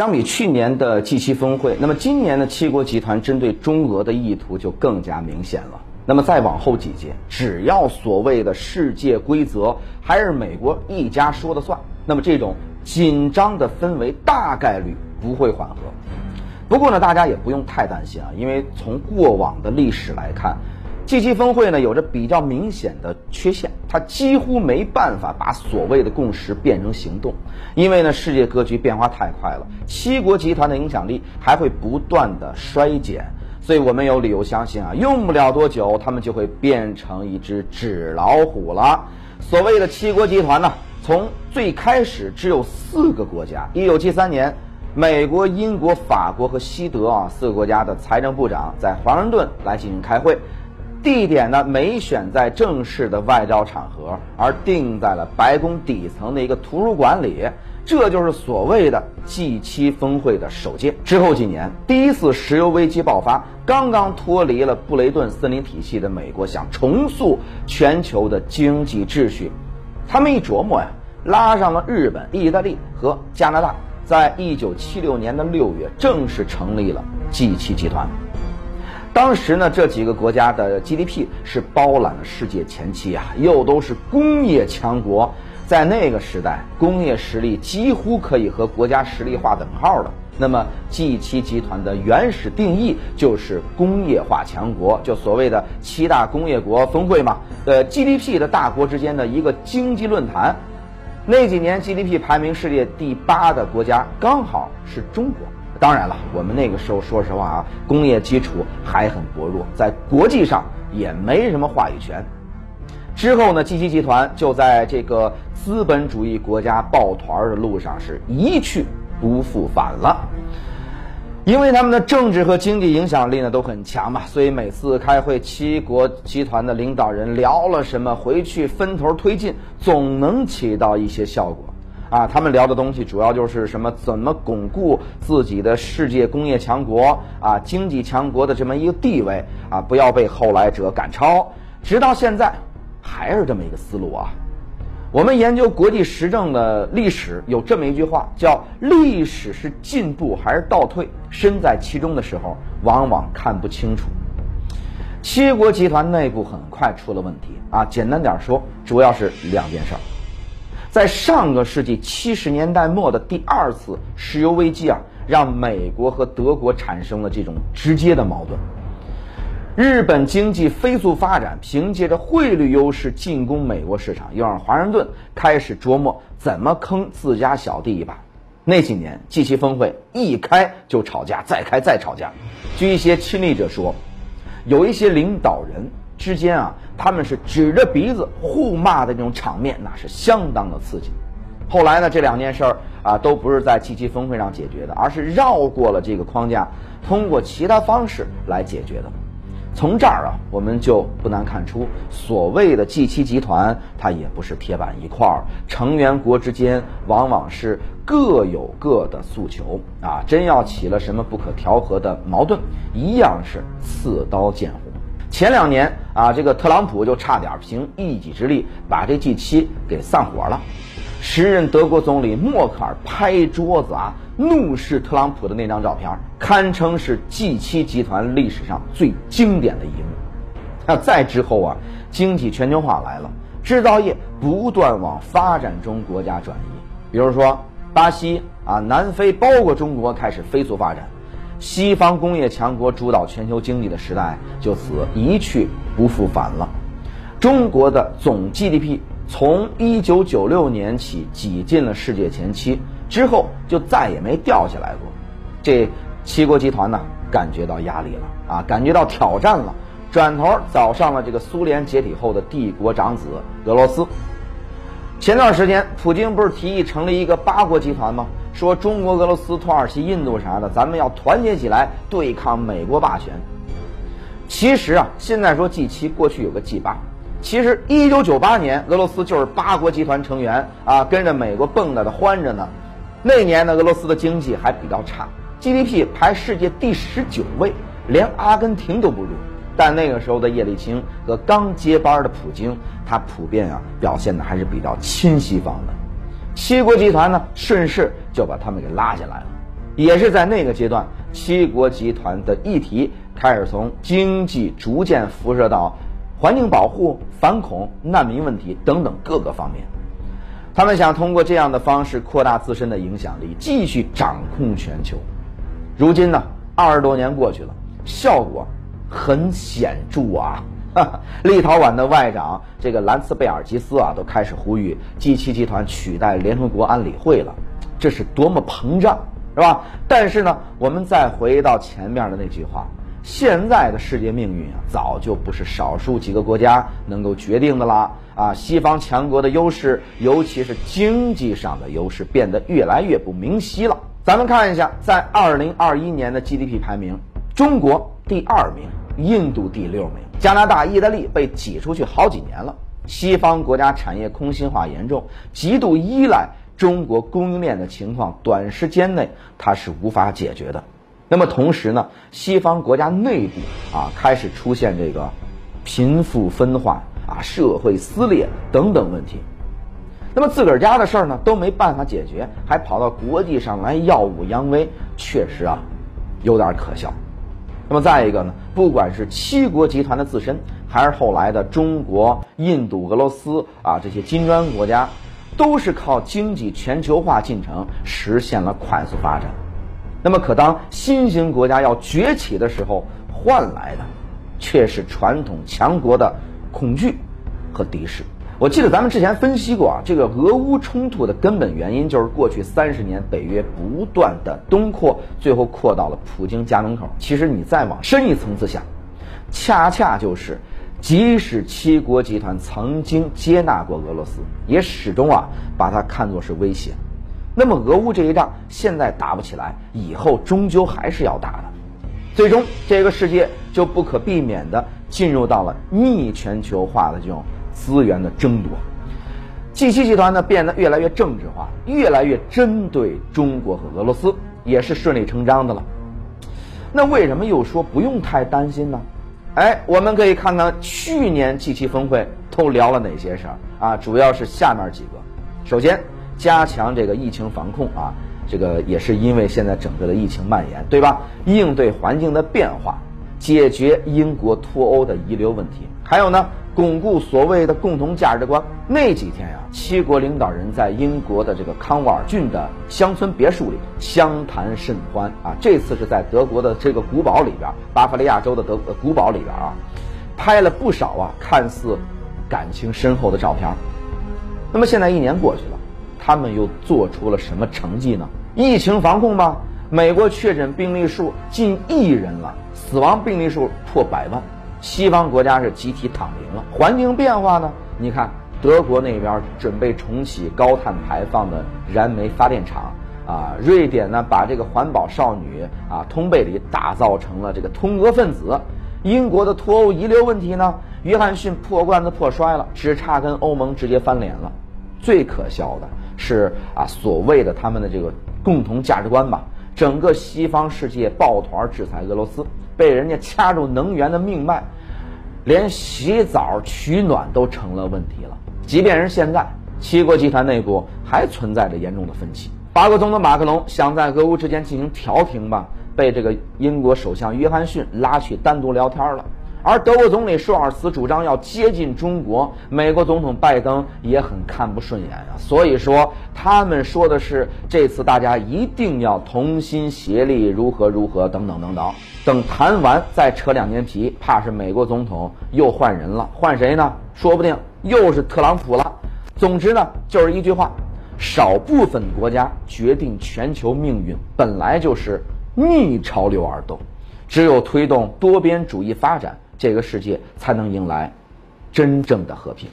相比去年的 G7 峰会，那么今年的七国集团针对中俄的意图就更加明显了。那么再往后几届，只要所谓的世界规则还是美国一家说了算，那么这种紧张的氛围大概率不会缓和。不过呢，大家也不用太担心啊，因为从过往的历史来看七七峰会呢有着比较明显的缺陷，它几乎没办法把所谓的共识变成行动，因为呢世界格局变化太快了，七国集团的影响力还会不断的衰减，所以我们有理由相信啊，用不了多久，他们就会变成一只纸老虎了。所谓的七国集团呢，从最开始只有四个国家，一九七三年。美国、英国、法国和西德啊四个国家的财政部长在华盛顿来进行开会，地点呢没选在正式的外交场合，而定在了白宫底层的一个图书馆里。这就是所谓的 G7 峰会的首届。之后几年，第一次石油危机爆发，刚刚脱离了布雷顿森林体系的美国想重塑全球的经济秩序，他们一琢磨呀，拉上了日本、意大利和加拿大。在一九七六年的六月，正式成立了 G7 集团。当时呢，这几个国家的 GDP 是包揽了世界前七啊，又都是工业强国。在那个时代，工业实力几乎可以和国家实力划等号了。那么，G7 集团的原始定义就是工业化强国，就所谓的七大工业国峰会嘛。呃，GDP 的大国之间的一个经济论坛。那几年 GDP 排名世界第八的国家刚好是中国。当然了，我们那个时候说实话啊，工业基础还很薄弱，在国际上也没什么话语权。之后呢，G7 集团就在这个资本主义国家抱团的路上是一去不复返了。因为他们的政治和经济影响力呢都很强嘛，所以每次开会，七国集团的领导人聊了什么，回去分头推进，总能起到一些效果。啊，他们聊的东西主要就是什么，怎么巩固自己的世界工业强国啊、经济强国的这么一个地位啊，不要被后来者赶超。直到现在，还是这么一个思路啊。我们研究国际时政的历史，有这么一句话，叫“历史是进步还是倒退，身在其中的时候往往看不清楚”。七国集团内部很快出了问题啊，简单点说，主要是两件事儿。在上个世纪七十年代末的第二次石油危机啊，让美国和德国产生了这种直接的矛盾。日本经济飞速发展，凭借着汇率优势进攻美国市场，又让华盛顿开始琢磨怎么坑自家小弟一把。那几年，G7 峰会一开就吵架，再开再吵架。据一些亲历者说，有一些领导人之间啊，他们是指着鼻子互骂的那种场面，那是相当的刺激。后来呢，这两件事儿啊，都不是在 G7 峰会上解决的，而是绕过了这个框架，通过其他方式来解决的。从这儿啊，我们就不难看出，所谓的 G 七集团，它也不是铁板一块儿，成员国之间往往是各有各的诉求啊。真要起了什么不可调和的矛盾，一样是刺刀见红。前两年啊，这个特朗普就差点凭一己之力把这 G 七给散伙了。时任德国总理默克尔拍桌子啊，怒视特朗普的那张照片，堪称是 G7 集团历史上最经典的一幕。那再之后啊，经济全球化来了，制造业不断往发展中国家转移，比如说巴西啊、南非，包括中国开始飞速发展，西方工业强国主导全球经济的时代就此一去不复返了。中国的总 GDP。从一九九六年起挤进了世界前七，之后就再也没掉下来过。这七国集团呢，感觉到压力了啊，感觉到挑战了，转头找上了这个苏联解体后的帝国长子俄罗斯。前段时间，普京不是提议成立一个八国集团吗？说中国、俄罗斯、土耳其、印度啥的，咱们要团结起来对抗美国霸权。其实啊，现在说 G 七，过去有个 G 八。其实，一九九八年，俄罗斯就是八国集团成员啊，跟着美国蹦跶的欢着呢。那年呢，俄罗斯的经济还比较差，GDP 排世界第十九位，连阿根廷都不如。但那个时候的叶利钦和刚接班的普京，他普遍啊表现的还是比较亲西方的。七国集团呢，顺势就把他们给拉下来了。也是在那个阶段，七国集团的议题开始从经济逐渐辐射到环境保护、反恐、难民问题等等各个方面。他们想通过这样的方式扩大自身的影响力，继续掌控全球。如今呢，二十多年过去了，效果很显著啊！立陶宛的外长这个兰茨贝尔吉斯啊，都开始呼吁 G7 集团取代联合国安理会了，这是多么膨胀！是吧？但是呢，我们再回到前面的那句话，现在的世界命运啊，早就不是少数几个国家能够决定的啦。啊，西方强国的优势，尤其是经济上的优势，变得越来越不明晰了。咱们看一下，在二零二一年的 GDP 排名，中国第二名，印度第六名，加拿大、意大利被挤出去好几年了。西方国家产业空心化严重，极度依赖。中国供应链的情况，短时间内它是无法解决的。那么同时呢，西方国家内部啊开始出现这个贫富分化啊、社会撕裂等等问题。那么自个儿家的事儿呢都没办法解决，还跑到国际上来耀武扬威，确实啊有点可笑。那么再一个呢，不管是七国集团的自身，还是后来的中国、印度、俄罗斯啊这些金砖国家。都是靠经济全球化进程实现了快速发展，那么可当新兴国家要崛起的时候，换来的却是传统强国的恐惧和敌视。我记得咱们之前分析过啊，这个俄乌冲突的根本原因就是过去三十年北约不断的东扩，最后扩到了普京家门口。其实你再往深一层次想，恰恰就是。即使七国集团曾经接纳过俄罗斯，也始终啊把它看作是威胁。那么俄乌这一仗现在打不起来，以后终究还是要打的。最终，这个世界就不可避免的进入到了逆全球化的这种资源的争夺。G7 集团呢变得越来越政治化，越来越针对中国和俄罗斯，也是顺理成章的了。那为什么又说不用太担心呢？哎，我们可以看看去年 G7 峰会都聊了哪些事儿啊？主要是下面几个。首先，加强这个疫情防控啊，这个也是因为现在整个的疫情蔓延，对吧？应对环境的变化，解决英国脱欧的遗留问题，还有呢？巩固所谓的共同价值观。那几天呀，七国领导人在英国的这个康沃尔郡的乡村别墅里相谈甚欢啊。这次是在德国的这个古堡里边，巴伐利亚州的德古堡里边啊，拍了不少啊看似感情深厚的照片。那么现在一年过去了，他们又做出了什么成绩呢？疫情防控吗？美国确诊病例数近亿人了，死亡病例数破百万。西方国家是集体躺平了，环境变化呢？你看德国那边准备重启高碳排放的燃煤发电厂，啊，瑞典呢把这个环保少女啊通贝里打造成了这个通俄分子，英国的脱欧遗留问题呢，约翰逊破罐子破摔了，只差跟欧盟直接翻脸了。最可笑的是啊，所谓的他们的这个共同价值观吧，整个西方世界抱团制裁俄罗斯。被人家掐住能源的命脉，连洗澡取暖都成了问题了。即便是现在，七国集团内部还存在着严重的分歧。法国总统马克龙想在俄乌之间进行调停吧，被这个英国首相约翰逊拉去单独聊天了。而德国总理舒尔茨主张要接近中国，美国总统拜登也很看不顺眼啊。所以说，他们说的是这次大家一定要同心协力，如何如何等等等等。等谈完再扯两年皮，怕是美国总统又换人了。换谁呢？说不定又是特朗普了。总之呢，就是一句话：少部分国家决定全球命运，本来就是逆潮流而动。只有推动多边主义发展。这个世界才能迎来真正的和平。